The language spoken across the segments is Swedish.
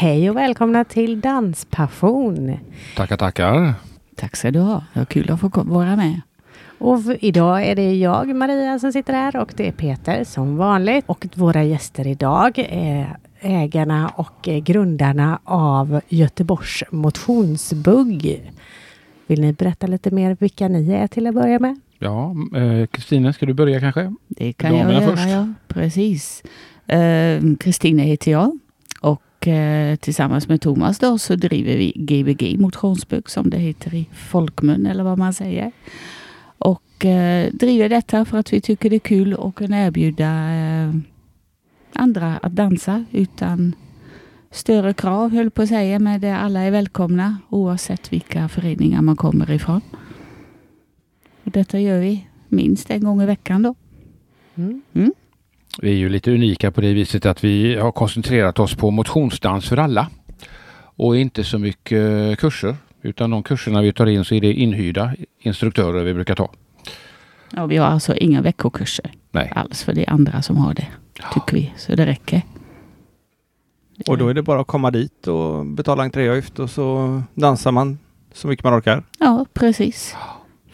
Hej och välkomna till Danspassion. Tackar, tackar. Tack ska du ha. Det var kul att få vara med. Och idag är det jag, Maria, som sitter här och det är Peter som vanligt. Och våra gäster idag är ägarna och eh, grundarna av Göteborgs motionsbugg. Vill ni berätta lite mer vilka ni är till att börja med? Ja, eh, Kristina, ska du börja kanske? Det kan jag Damerna göra, först. ja. Precis. Eh, Kristina heter jag. Och eh, tillsammans med Thomas då så driver vi GBG motionsbugg som det heter i folkmun eller vad man säger. Och eh, driver detta för att vi tycker det är kul att kunna erbjuda eh, andra att dansa utan större krav höll på att säga. Men där alla är välkomna oavsett vilka föreningar man kommer ifrån. Och detta gör vi minst en gång i veckan då. Mm. Vi är ju lite unika på det viset att vi har koncentrerat oss på motionsdans för alla. Och inte så mycket kurser. Utan de kurserna vi tar in så är det inhyrda instruktörer vi brukar ta. Ja, vi har alltså inga veckokurser Nej. alls för det är andra som har det. Tycker vi. Så det räcker. Och då är det bara att komma dit och betala entréavgift och så dansar man så mycket man orkar. Ja, precis.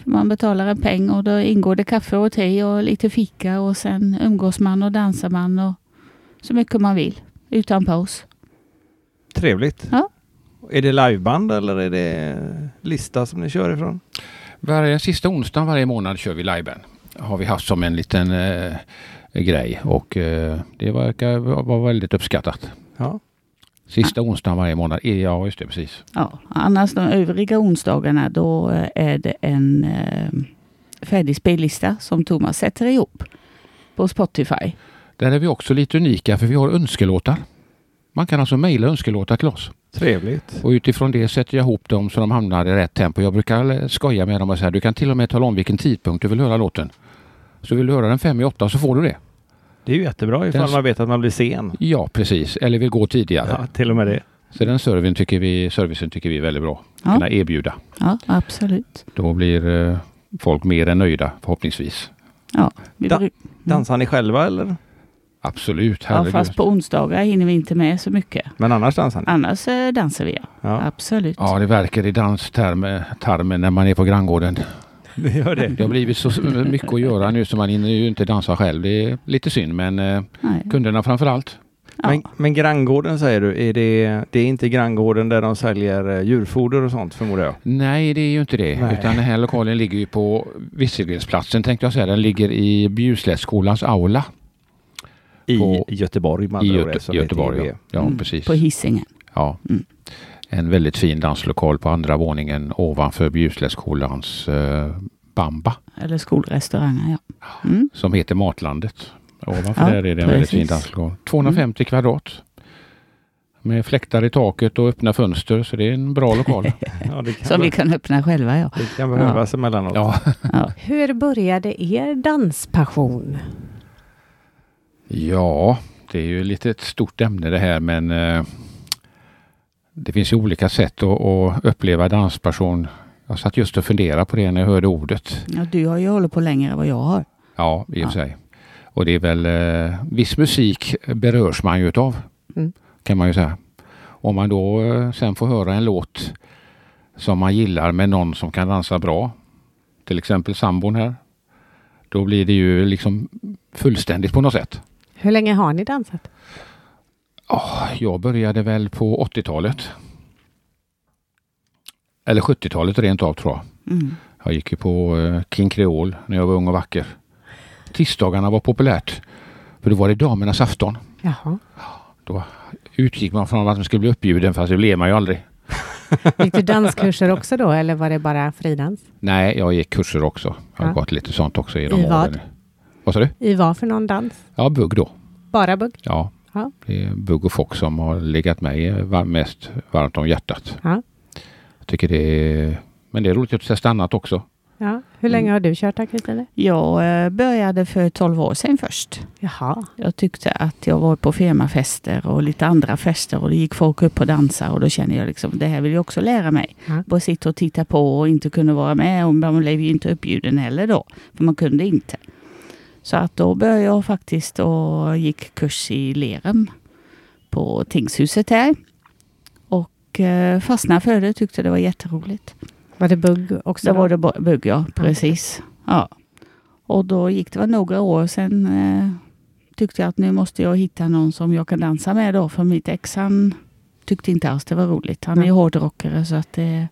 Man betalar en peng och då ingår det kaffe och te och lite fika och sen umgås man och dansar man och så mycket man vill utan paus. Trevligt. Ja. Är det liveband eller är det lista som ni kör ifrån? Varje sista onsdag varje månad kör vi liveband. Har vi haft som en liten eh, grej och eh, det verkar vara väldigt uppskattat. Ja. Sista onsdagen varje månad. Ja, just det, precis. Ja, annars de övriga onsdagarna då eh, är det en eh, färdig spellista som Thomas sätter ihop på Spotify. Där är vi också lite unika för vi har önskelåtar. Man kan alltså mejla önskelåtar till oss. Trevligt. Och utifrån det sätter jag ihop dem så de hamnar i rätt tempo. Jag brukar eh, skoja med dem och säga du kan till och med tala om vilken tidpunkt du vill höra låten. Så vill du höra den fem i åtta så får du det. Det är ju jättebra ifall Den- man vet att man blir sen. Ja, precis. Eller vill gå tidigare. Ja, till och med det. Så den servicen tycker, vi, servicen tycker vi är väldigt bra. Ja. Kunna erbjuda. Ja, absolut. Då blir eh, folk mer än nöjda förhoppningsvis. Vi Da- bru- Dansar ni själva eller? Absolut, ja, fast på onsdagar hinner vi inte med så mycket. Men annars dansar ni? Annars eh, dansar vi, ja. Ja, Absolut. Ja, det verkar i danstermen när man är på granngården. det gör det. Det har blivit så mycket att göra nu så man hinner ju inte dansa själv. Det är lite synd men eh, Nej. kunderna framför allt. Ja. Men, men granngården säger du, är det, det är inte granngården där de säljer eh, djurfoder och sånt förmodar jag? Nej, det är ju inte det. Nej. Utan den här lokalen ligger ju på Visselgrensplatsen tänkte jag säga. Den ligger i Bjurslövsskolans aula I På- Göteborg med i andra Göte- Göteborg. Ja, ja Mm, precis. På Hisingen. Ja. Mm. En väldigt fin danslokal på andra våningen ovanför Bjurslövsskolans eh, Bamba Eller skolrestauranger, ja. Mm. som heter Matlandet. Ovanför Ja, där är det en väldigt fin precis. danslokal. 250 kvadrat. Med fläktar i taket och öppna fönster så det är en bra lokal. Ja, det kan, Som vi kan öppna själva, ja. det kan behövas emellanåt. ja. ja. Hur började er danspassion? Ja, det är ju lite ett stort ämne det här men eh, det finns ju olika sätt att, att uppleva danspassion. Jag satt just och funderade på det när jag hörde ordet. ja. Du har ju hållit på längre än vad jag har. Ja, i och för Ja. sig. Och det är väl eh, viss musik berörs man ju utav. Mm. Kan man ju säga. Om man då eh, sen får höra en låt som man gillar med någon som kan dansa bra. Till exempel sambon här. Då blir det ju liksom fullständigt på något sätt. Hur länge har ni dansat? Ja, jag började väl på 80-talet. Eller 70-talet rent av tror jag. Mm. Jag gick ju på eh, King Creole när jag var ung och vacker. Tisdagarna var populärt. För då var det damernas afton. Jaha. Då utgick man från att man skulle bli uppbjuden fast det blev man ju aldrig. Gick du danskurser också då eller var det bara fridans? Nej, jag gick kurser också. Jag har Ja. gått lite sånt också i de I vad? åren. Vad sa du? I vad för någon dans? Ja, bugg då. Bara bugg? Ja. Ja. Det är bugg och fox som har legat mig var- mest varmt om hjärtat. Ja. Jag tycker det är... Men det är roligt att testa annat också. Ja. Hur länge har du kört då Kristina? Jag eh, började för 12 år sedan först. Jaha. Jag tyckte att jag var på firmafester och lite andra fester och det gick folk upp och dansade och då kände jag liksom det här vill jag också lära mig. Ja. Bara sitta och titta på och inte kunna vara med och man blev ju inte uppbjuden heller då. För man kunde inte. Så att då började jag faktiskt och gick kurs i Lerum på Tingshuset här. och eh, fastnade för det. Tyckte det var jätteroligt. Var det bugg också? Det var det bugg, ja. Precis. Ja. Och då gick det väl några år sen eh, tyckte jag att nu måste jag hitta någon som jag kan dansa med då. För mitt ex han tyckte inte alls det var roligt. Han är ju hårdrockare så att det,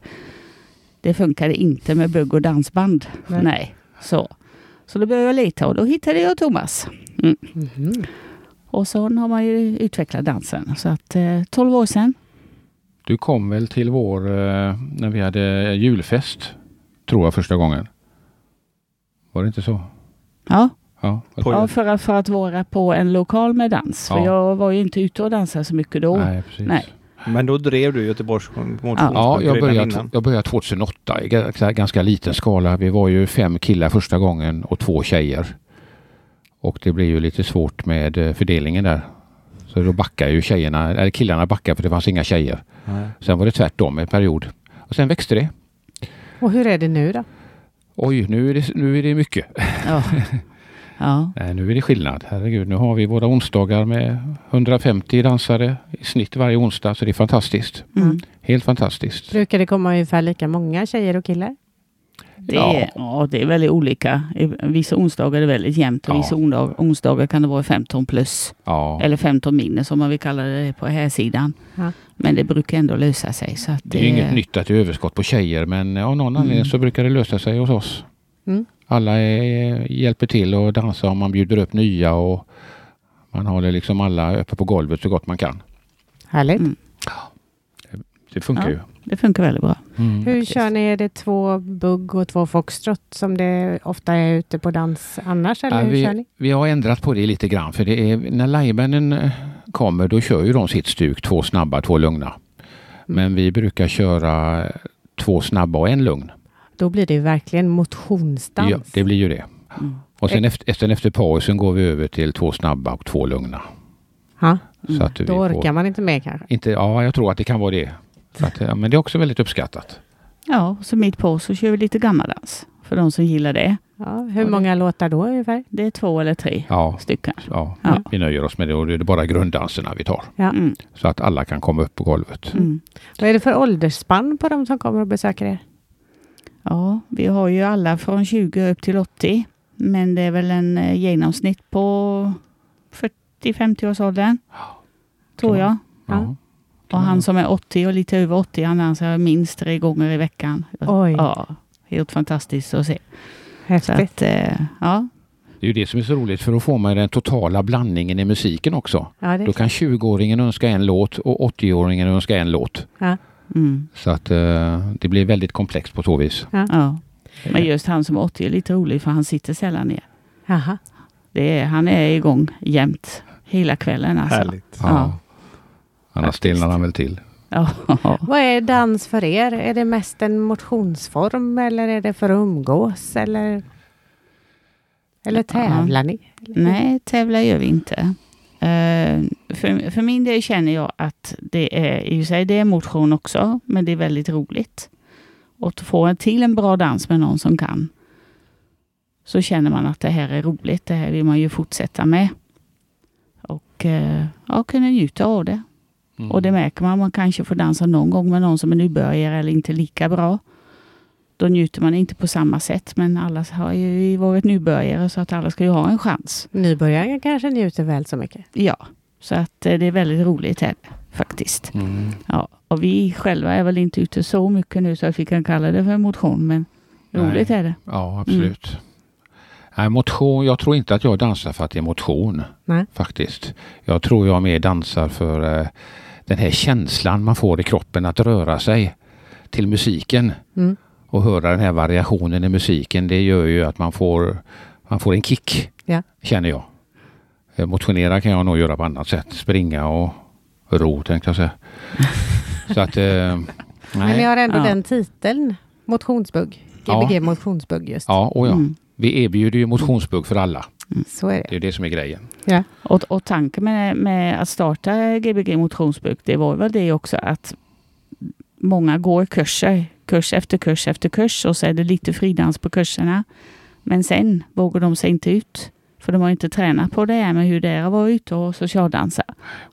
det funkade inte med bugg och dansband. Nej. Nej. Så. Så då började jag leta och då hittade jag Thomas. Mhm. Och så har man ju utvecklat dansen. Så att eh, 12 år sedan. Du kom väl till vår, eh, när vi hade julfest, tror jag första gången. Var det inte så? Ja, Ja. För, att, för att vara på en lokal med dans. För Ja. jag var ju inte ute och dansade så mycket då. Nej, precis. Nej. Men då drev du Göteborgs motionsbok Ja, jag redan började, innan. jag började 2008 i ganska, ganska liten skala. Vi var ju fem killar första gången och två tjejer. Och det blev ju lite svårt med eh, fördelningen där. Så då backade ju tjejerna, eller killarna backade för det fanns inga tjejer. Nej. Sen var det tvärtom en period. Och sen växte det. Och hur är det nu då? Oj, nu är det, nu är det mycket. Ja. ja. Nej, nu är det skillnad. Herregud, nu har vi våra onsdagar med 150 dansare i snitt varje onsdag. Så det är fantastiskt. Mm. Helt fantastiskt. Brukar det komma ungefär lika många tjejer och killar? Det, Ja. är, ja, det är väldigt olika. Vissa onsdagar är det väldigt jämnt och Ja. vissa onsdagar, onsdagar kan det vara 15 plus. Ja, Eller 15 minus som man vill kalla det på här sidan. Ja. Men det brukar ändå lösa sig. Så att det är ju inget nytt att det är överskott på tjejer men av någon anledning Mm. så brukar det lösa sig hos oss. Mm. Alla är, hjälper till att dansa och man bjuder upp nya och man håller liksom alla uppe på golvet så gott man kan. Härligt. Mm. Det funkar Ja. ju. Det funkar väldigt bra. Mm. Hur kör ni? Är det två bugg och två foxtrot som det ofta är ute på dans annars? Eller Ja, hur kör vi, ni? vi har ändrat på det lite grann för det är, när livebanden eh, kommer då kör ju de sitt stuk, två snabba, två lugna. Men vi brukar köra två snabba och en lugn. Då blir det ju verkligen motionsdans. Ja, det blir ju det. Mm. Och sen efter, sen efter pausen går vi över till två snabba och två lugna. Ja, Så att vi då orkar får, man inte mer kanske. inte, ja, jag tror att det kan vara det. Att, ja, men det är också väldigt uppskattat. Ja, så mitt på så kör vi lite gammaldans. För de som gillar det. Ja, hur många låtar då ungefär? Det är två eller tre Ja, stycken. ja, Ja. Vi, vi nöjer oss med det och det är bara grunddanserna vi tar. Ja. Mm. Så att alla kan komma upp på golvet. Mm. Vad är det för åldersspann på de som kommer och besöker er? Ja, vi har ju alla från 20 upp till 80. Men det är väl en eh, genomsnitt på 40-50 års åldern. Tror jag. Ja. Och han som är 80 och lite över 80, han dansar minst tre gånger i veckan. Oj. Ja, helt fantastiskt att se. Så Häftigt. att, eh, ja. Det är ju det som är så roligt för då får man den totala blandningen i musiken också. Ja, Då kan 20-åringen önska en låt och 80-åringen önska en låt. ja. Mm, Så att eh, det blir väldigt komplext på så vis. ja. Men just han som är 80 är lite rolig för han sitter sällan ner. Jaha. Det är, han är igång jämt. Hela kvällen alltså. Härligt. Ja. Annars Faktiskt. stelnar han väl till. Ja. Vad är dans för er? Är det mest en motionsform eller är det för att umgås? Eller, eller tävlar ni? Nej, tävlar gör vi inte. Eh, för, för min del känner jag att det är i sig det är motion också, men det är väldigt roligt. Och att få en till en bra dans med någon som kan. Så känner man att det här är roligt. Det här vill man ju fortsätta med. Och eh, ja, kunna njuta av det. Mm. Och det märker man. Man kanske får dansa någon gång med någon som är nybörjare eller inte lika bra. Då njuter man inte på samma sätt. Men alla har ju varit nybörjare så att alla ska ju ha en chans. Nybörjare kanske njuter väl så mycket. Ja, så att eh, det är väldigt roligt här faktiskt. Mm. Ja, och vi själva är väl inte ute så mycket nu så att vi kan kalla det för motion. Men roligt Nej. är det. Ja, absolut. Nej, motion, jag tror inte att jag dansar för att det är motion. Nej. Faktiskt. Jag tror jag mer dansar för eh, den här känslan man får i kroppen att röra sig till musiken. Mm. Och höra den här variationen i musiken. Det gör ju att man får, man får en kick. Ja. Känner jag. Eh, Motionera kan jag nog göra på annat sätt. Springa och ro tänkte jag säga. Så att... Eh, Men ni har ändå Ja. den titeln. Motionsbugg. Ja. Gbg motionsbugg just. Ja, och ja. Mm. Vi erbjuder ju motionsbugg för alla. Så är Det det. är det som är grejen. Ja. Och, och tanken med, med att starta Gbg motionsbok, det var väl det också att många går kurser, kurs efter kurs efter kurs och så är det lite fridans på kurserna. Men sen vågar de sig inte ut För de har inte tränat på det här med hur det är att vara ute och socialdansa.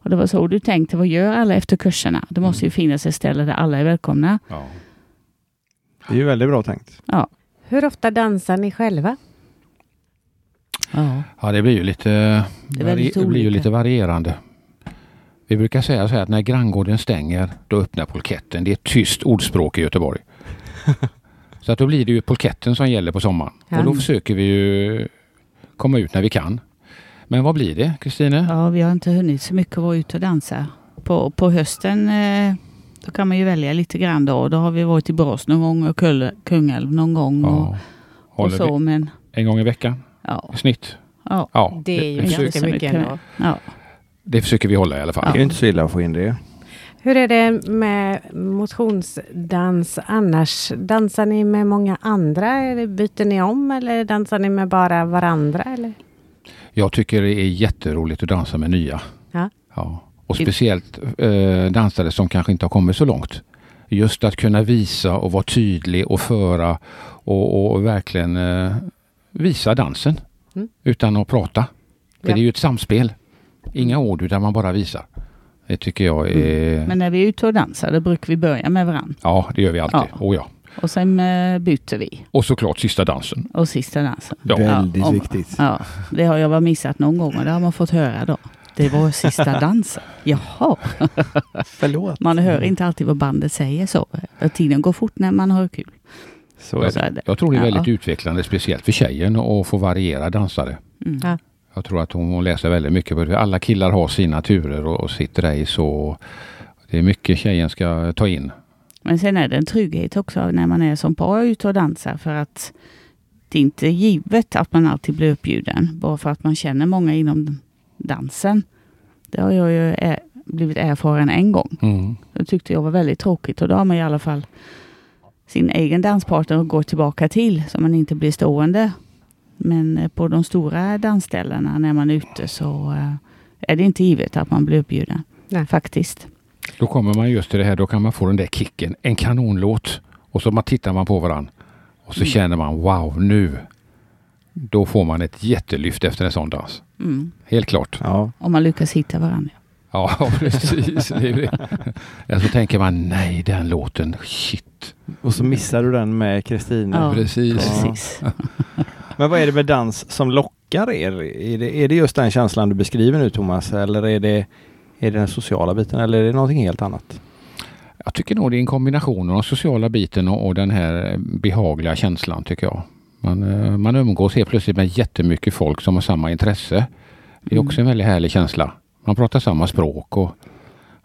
Och det var så du tänkte, vad gör alla efter kurserna? Det måste ju finnas ett ställe där alla är välkomna. Ja. Det är ju väldigt bra tänkt. Hur ofta dansar ni själva? Ja. Ja, det blir ju lite, Det vari- det blir ju lite varierande. Vi brukar säga så här att när granngården stänger, då öppnar polketten. Det är ett tyst ordspråk i Göteborg. så att då blir det ju polketten som gäller på sommaren. Ja. Och då försöker vi ju komma ut när vi kan. Men vad blir det, Kristine? ja, vi har inte hunnit så mycket vara ute och dansa. På, på hösten eh, då kan man ju välja lite grann då. Då har vi varit i Borås någon gång och Kungälv någon gång. Och, Ja. och Håller så, men en gång i veckan ja. i snitt? ja. Ja, Det är ju ganska mycket mycket. ändå. ja. det försöker vi hålla i alla fall. Det är inte så illa att få in det. Hur är det med motionsdans annars? Dansar ni med många andra? Eller byter ni om eller dansar ni med bara varandra? Eller? Jag tycker det är jätteroligt att dansa med nya. Ja. Ja. Och speciellt eh, dansare som kanske inte har kommit så långt. Just att kunna visa och vara tydlig och föra och, och verkligen eh, visa dansen Mm. utan att prata. För Ja. det är ju ett samspel. Inga ord utan man bara visar. Det tycker jag är... Men när vi är ute och dansar då brukar vi börja med varandra. Ja, det gör vi alltid. Ja. Oh, ja. Och sen eh, byter vi. Och såklart sista dansen. Och sista dansen. Ja. Väldigt om- viktigt. Ja, det har jag missat någon gång och det har man fått höra då. Det var sista dansen. Jaha, Förlåt. man hör inte alltid vad bandet säger så. Tiden går fort när man har kul. Så är Så det. Jag tror det är väldigt Ja. utvecklande, speciellt för tjejen, att få variera dansare. Mm. Ja. Jag tror att hon läser väldigt mycket. det. Alla killar har sina turer och, och sitt race. Och det är mycket tjejen ska ta in. Men sen är det en trygghet också när man är som par ute och dansar för att det är inte givet att man alltid blir uppbjuden bara för att man känner många inom dansen. Det har jag ju ä- blivit erfaren en gång. Mm. Det tyckte jag var väldigt tråkigt och då har man i alla fall sin egen danspartner att gå tillbaka till så man inte blir stående. Men eh, på de stora dansställena när man är ute så eh, är det inte givet att man blir uppbjuden. Nej. Faktiskt. Då kommer man just till det här, då kan man få den där kicken. En kanonlåt. Och så man tittar man på varandra. Och så Mm. känner man wow, nu. Då får man ett jättelyft efter en sån dans. Mm. Helt klart. Ja. Om man lyckas hitta varandra. Ja, precis. Det är det. Ja, så tänker man, nej den låten, shit. Och så missar du den med Kristina. Ja. Precis. Precis. Men vad är det med dans som lockar er? Är det, är det just den känslan du beskriver nu Thomas? Eller är det, är det den sociala biten? Eller är det någonting helt annat? Jag tycker nog det är en kombination av den sociala biten och, och den här behagliga känslan tycker jag. Man, eh, man umgås helt plötsligt med jättemycket folk som har samma intresse. Det är Mm. också en väldigt härlig känsla. Man pratar samma språk och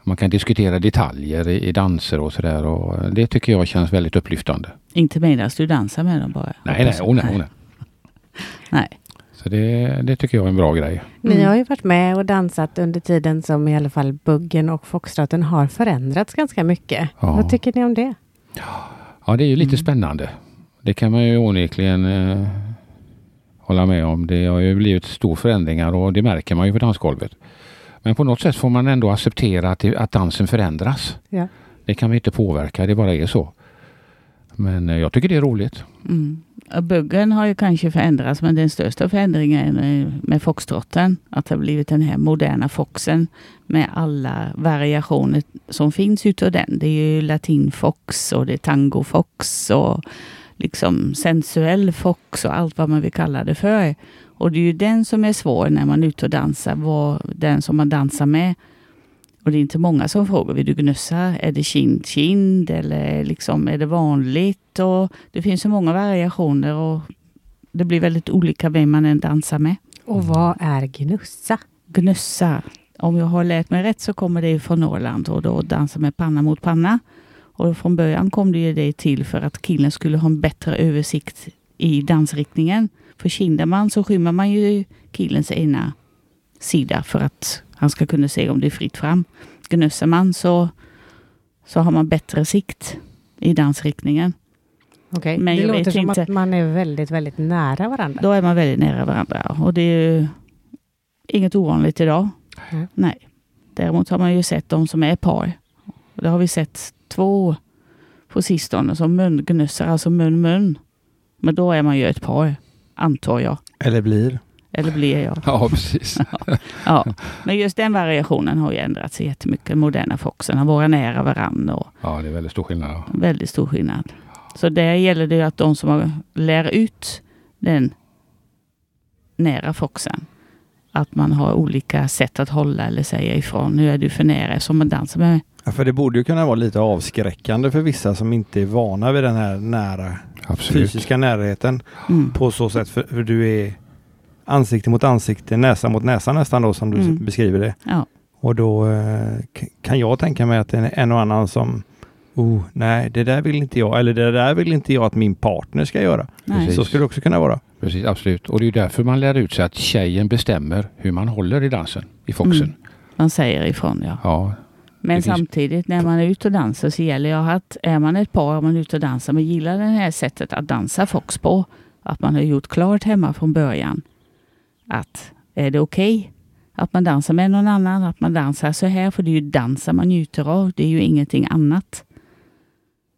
man kan diskutera detaljer i, i danser och sådär. Det tycker jag känns väldigt upplyftande. Inte medan du dansar med dem bara. Nej, nej, oh, nej, oh, nej. Nej. Så det, det tycker jag är en bra grej. Ni Mm. har ju varit med och dansat under tiden som i alla fall buggen och foxtroten har förändrats ganska mycket. Ja. Vad tycker ni om det? Ja, det är ju lite Mm. spännande. Det kan man ju onekligen eh, hålla med om. Det har ju blivit stora förändringar och det märker man ju på dansgolvet. Men på något sätt får man ändå acceptera att, det, att dansen förändras. Ja. Det kan vi inte påverka, det bara är så. Men eh, jag tycker det är roligt. Mm. Buggen har ju kanske förändrats men den största förändringen är med foxtrotten. Att det har blivit den här moderna foxen med alla variationer som finns utav den. Det är ju latinfox och det är tangofox och liksom sensuell fox och allt vad man vill kalla det för. Och det är ju den som är svår när man är ute och dansar, vad, den som man dansar med. Och det är inte många som frågar, vill du gnussa? Är det kind kind eller liksom, är det vanligt? Och det finns så många variationer och det blir väldigt olika vem man än dansar med. Och vad är gnussa? Gnussa, om jag har lärt mig rätt så kommer det från Norrland och då dansar med panna mot panna. Och från början kom det ju det till för att killen skulle ha en bättre översikt i dansriktningen. För kindar man så skymmer man ju killens ena sida för att han ska kunna se om det är fritt fram. Gnussar man så, så har man bättre sikt i dansriktningen. Okej, Men det låter som inte. att man är väldigt, väldigt nära varandra. Då är man väldigt nära varandra och det är ju inget ovanligt idag. Mm. Nej. Däremot har man ju sett de som är par. Och det har vi sett två på sistone som mungnussar, alltså mun-mun. Men då är man ju ett par, antar jag. Eller blir? Eller blir jag? Ja, precis. Ja. Men just den variationen har ju ändrats jättemycket. Moderna foxen, våra nära varandra och Ja, det är väldigt stor skillnad. ja. väldigt stor skillnad. Så där gäller det ju att de som har- lär ut den nära foxen, att man har olika sätt att hålla eller säga ifrån. Nu är du för nära eftersom man dansar med Ja, för det borde ju kunna vara lite avskräckande för vissa som inte är vana vid den här nära Absolut. fysiska närheten mm. på så sätt. För, för du är ansikte mot ansikte, näsa mot näsa nästan då som du Mm. beskriver det. Ja. Och då eh, kan jag tänka mig att det är en och annan som Oh, nej, det där vill inte jag. Eller det där vill inte jag att min partner ska göra. Så skulle det också kunna vara. Precis, absolut. Och det är därför man lär ut sig att tjejen bestämmer hur man håller i dansen, i foxen. Mm. Man säger ifrån ja. Ja, Men finns- samtidigt när man är ute och dansar så gäller det att är man ett par och man är ute och dansar men gillar det här sättet att dansa fox på, att man har gjort klart hemma från början att är det okej att man dansar med någon annan, att man dansar så här, för det är ju dansen man njuter av, det är ju ingenting annat.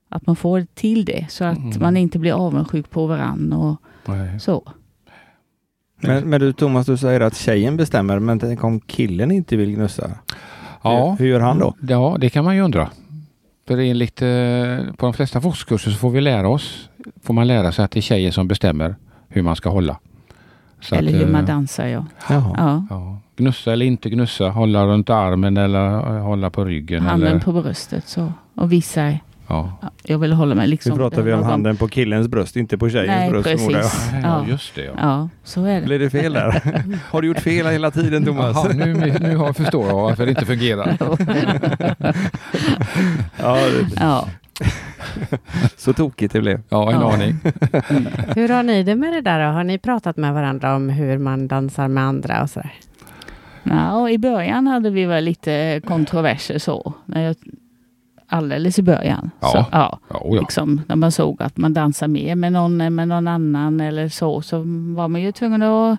Att man får till det så att Mm. man inte blir avundsjuk på varann och nej. så. Men, men du Thomas, du säger att tjejen bestämmer. Men tänk om killen inte vill gnussa? ja. Hur, hur gör han då? Ja, det kan man ju undra. För enligt, på de flesta foxkurser så får vi lära oss, får man lära sig att det är tjejen som bestämmer hur man ska hålla. Så Eller att, hur eh, man dansar ja. Ja. Ja, gnussa eller inte gnussa, hålla runt armen eller eh, hålla på ryggen. Handen eller, på bröstet så. Och vissa, ja. ja, jag vill hålla mig Nu liksom. pratar vi om handen på killens bröst, inte på tjejens Nej, bröst förmodar jag. precis. ja, Ja. just det. Ja. Ja, så är det. Blir det fel där? Har du gjort fel hela tiden Thomas? Jaha, nu, nu har- förstår jag varför det inte fungerar. Ja, det, Ja. så tokigt det blev. Ja, en Ja. aning. Hur har ni det med det där då? Har ni pratat med varandra om hur man dansar med andra och sådär? Ja, och I början hade vi väl lite kontroverser så. Jag, alldeles i början. Ja. Så, ja, Ja, oh ja. liksom, när man såg att man dansar mer med någon med någon annan eller så. Så var man ju tvungen att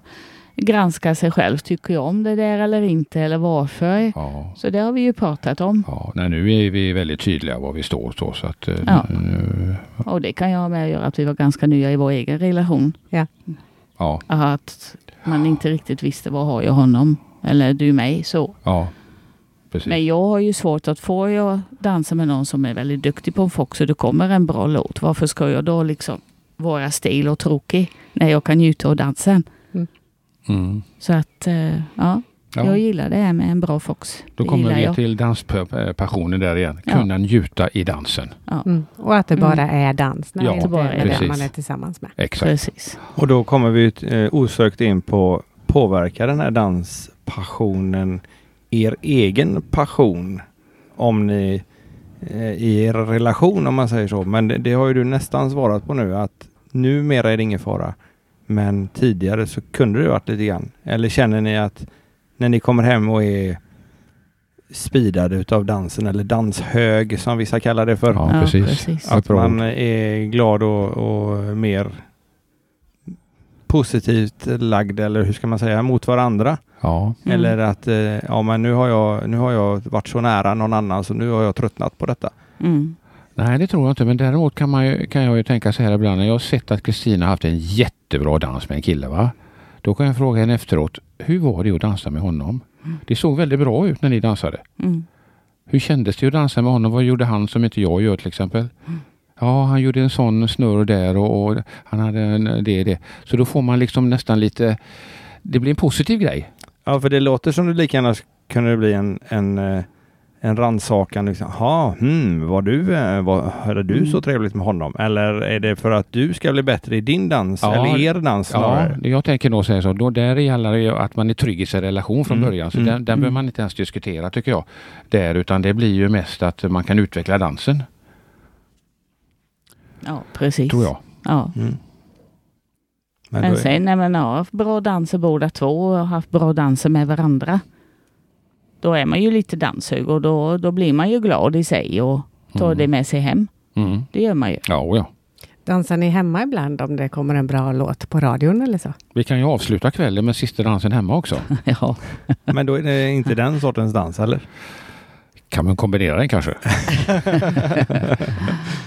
granska sig själv. Tycker jag om det där eller inte? Eller varför? Ja. Så det har vi ju pratat om. Ja, nej, nu är vi väldigt tydliga var vi står. Så, så att, eh, Ja. nu, Och det kan jag ha med att göra att vi var ganska nya i vår egen relation. ja, Att man inte riktigt visste vad har jag honom? Eller du mig så. ja, precis. Men jag har ju svårt att få jag dansa med någon som är väldigt duktig på en fox och det kommer en bra låt. Varför ska jag då liksom vara stil och tråkig när jag kan njuta av dansen? Mm. Så att eh, ja, Ja. jag gillar det här med en bra fox. Då Det kommer vi jag. till danspassionen där igen. Ja. Kunna njuta i dansen. Ja, Mm. Och att det bara är dans när Ja, det bara är precis. man är tillsammans med. Exakt. precis. Och då kommer vi eh, osökt in på påverkar den här danspassionen er egen passion? Om ni eh, i er relation om man säger så. Men det, det har ju du nästan svarat på nu att numera är det ingen fara. Men tidigare så kunde det varit lite grann. Eller känner ni att när ni kommer hem och är speedade utav dansen eller danshög som vissa kallar det för. Ja, precis. Att man är glad och, och mer positivt lagd eller hur ska man säga mot varandra. Ja, Mm. Eller att eh, ja men nu har, jag, nu har jag varit så nära någon annan så nu har jag tröttnat på detta. Mm. Nej det tror jag inte. Men däremot kan, man ju, kan jag ju tänka så här ibland. När jag har sett att Kristina haft en jättebra dans med en kille. Va? Då kan jag fråga henne efteråt. Hur var det att dansa med honom? Det såg väldigt bra ut när ni dansade. Mm. Hur kändes det att dansa med honom? Vad gjorde han som inte jag gör till exempel? Ja, han gjorde en sån snurr där och, och han hade en, det det. Så då får man liksom nästan lite... Det blir en positiv grej. Ja för det låter som det lika gärna kunde det bli en, en, eh, en rannsakan. Liksom. Jaha, hmm, var du, eh, var, hade du Mm. så trevligt med honom? Eller är det för att du ska bli bättre i din dans? Ja, eller er dans Ja, jag tänker nog säga så. Då där gäller det ju att man är trygg i sin relation från Mm, början. Så mm, den, den mm. behöver man inte ens diskutera tycker jag. Där, utan det blir ju mest att man kan utveckla dansen, Ja, precis. tror jag. Ja. Mm. Men Men sen när man har haft bra danser båda två och haft bra danser med varandra. Då är man ju lite danshög och då, då blir man ju glad i sig och tar Mm. det med sig hem. Mm. Det gör man ju. Ja, ja. Dansar ni hemma ibland om det kommer en bra låt på radion eller så? Vi kan ju avsluta kvällen med sista dansen hemma också. ja. Men då är det inte den sortens dans eller? Kan man kombinera den kanske?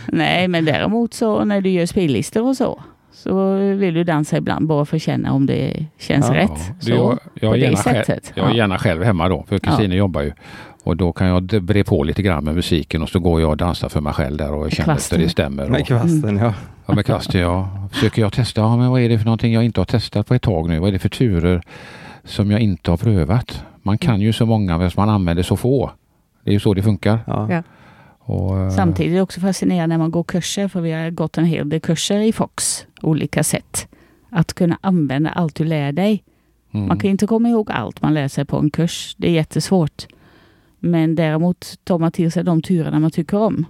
Nej, men däremot så när du gör spellistor och så. Så vill du dansa ibland bara för att känna om det känns Ja, rätt. Så, jag, jag, på är det gärna själv, sättet. jag är Ja. gärna själv hemma då, för Kristina jobbar ju. Och då kan jag bre på lite grann med musiken och så går jag och dansar för mig själv där och känner efter kvasten. det stämmer. Med Och, kvasten ja. ja, med kvasten ja. Försöker jag testa, ja, men vad är det för någonting jag inte har testat på ett tag nu? Vad är det för turer som jag inte har prövat? Man kan ju så många men man använder så få. Det är ju så det funkar. ja. Och, eh, Samtidigt är det också fascinerande när man går kurser, för vi har gått en hel del kurser i Fox, olika sätt. Att kunna använda allt du lär dig. mm, Man kan inte komma ihåg allt man lär sig på en kurs. Det är jättesvårt. Men däremot tar man till sig de turerna man tycker om.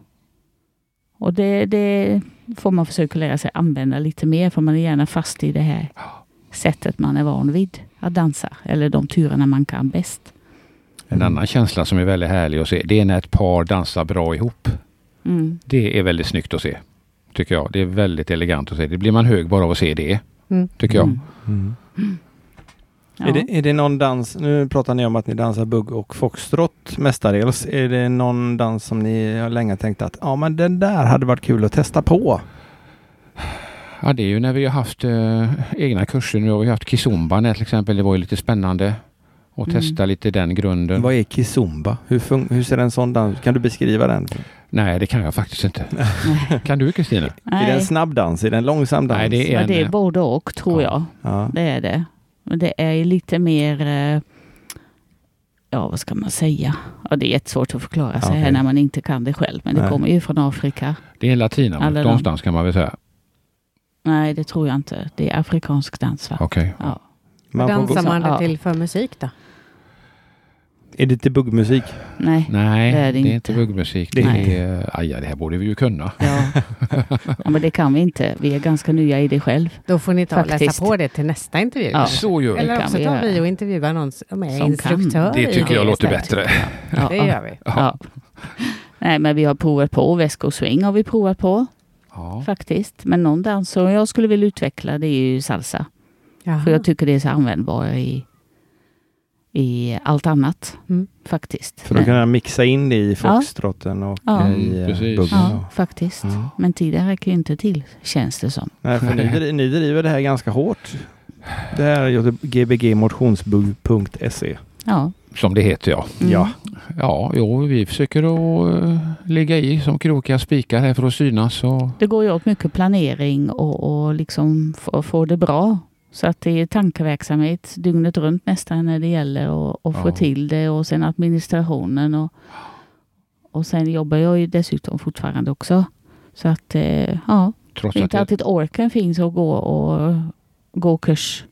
Och det, det får man försöka lära sig använda lite mer, för man är gärna fast i det här sättet man är van vid att dansa. Eller de turerna man kan bäst. En annan känsla som är väldigt härlig att se, det är när ett par dansar bra ihop. Mm. Det är väldigt snyggt att se. Tycker jag. Det är väldigt elegant att se. Det blir man hög bara av att se det. Mm. Tycker jag. Mm. Mm. Ja. Är, det, är det någon dans, nu pratar ni om att ni dansar bugg och foxtrot mestadels. Är det någon dans som ni har länge tänkt att ja men den där hade varit kul att testa på? Ja, det är ju när vi har haft eh, egna kurser. Nu har vi haft kizomba till exempel. Det var ju lite spännande att Mm. testa lite den grunden. Vad är kizumba? Hur, fun- hur ser en sån dans Kan du beskriva den? Nej, det kan jag faktiskt inte. kan du Kristina? Är det en snabb dans? Är det en långsam dans? Nej, det är ja, en, det är eh, både och tror ja. jag. Ja. Det är det. Det är ju lite mer, eh, ja vad ska man säga? Ja, det är jättesvårt att förklara sig här när man inte kan det själv. Men det Nej. kommer ju från Afrika. Det är en latinamerika Alla de- någonstans kan man väl säga. Nej, det tror jag inte. Det är afrikansk dans va? Okej. Ja. Vad Man dansar man det till för musik då? Är det till buggmusik? Nej. Nej, Det det är det inte inte. buggmusik. Det Det är- aj, det här borde vi ju kunna. Ja. ja, men det kan vi inte. Vi är ganska nya i det själv. Då får ni ta och läsa på det till nästa intervju. Ja. Så gör vi. Eller kan också tar vi och intervjuar någon som är Som kan. instruktör Det i tycker jag låter bättre. Ja. Det gör vi. Ja. Nej, men vi har provat på. Väskoswing har vi provat på Ja. faktiskt. Men någon dans som jag skulle vilja utveckla det är ju salsa. Jaha. För jag tycker det är så användbar i, i allt annat Mm. faktiskt. För att kunna mixa in det i foxtrotten och Ja. i Mm, eh, precis. buggen. Ja, faktiskt. Ja. Men tiden räcker ju inte till, känns det som. Nej, för ni, ni driver det här ganska hårt. Det här är gbgmotionsbugg.se. Ja. Som det heter ja. Mm. Ja. Ja, jo, vi försöker att uh, ligga i som krokiga spikar här för att synas. Och, Det går ju åt mycket planering och, och liksom få det bra. Så att det är tankeverksamhet dygnet runt nästan när det gäller att få Ja. till det och sen administrationen och, och sen jobbar jag ju dessutom fortfarande också. Så att eh, ja, trots det är att inte det, alltid orken finns att gå och gå kurs.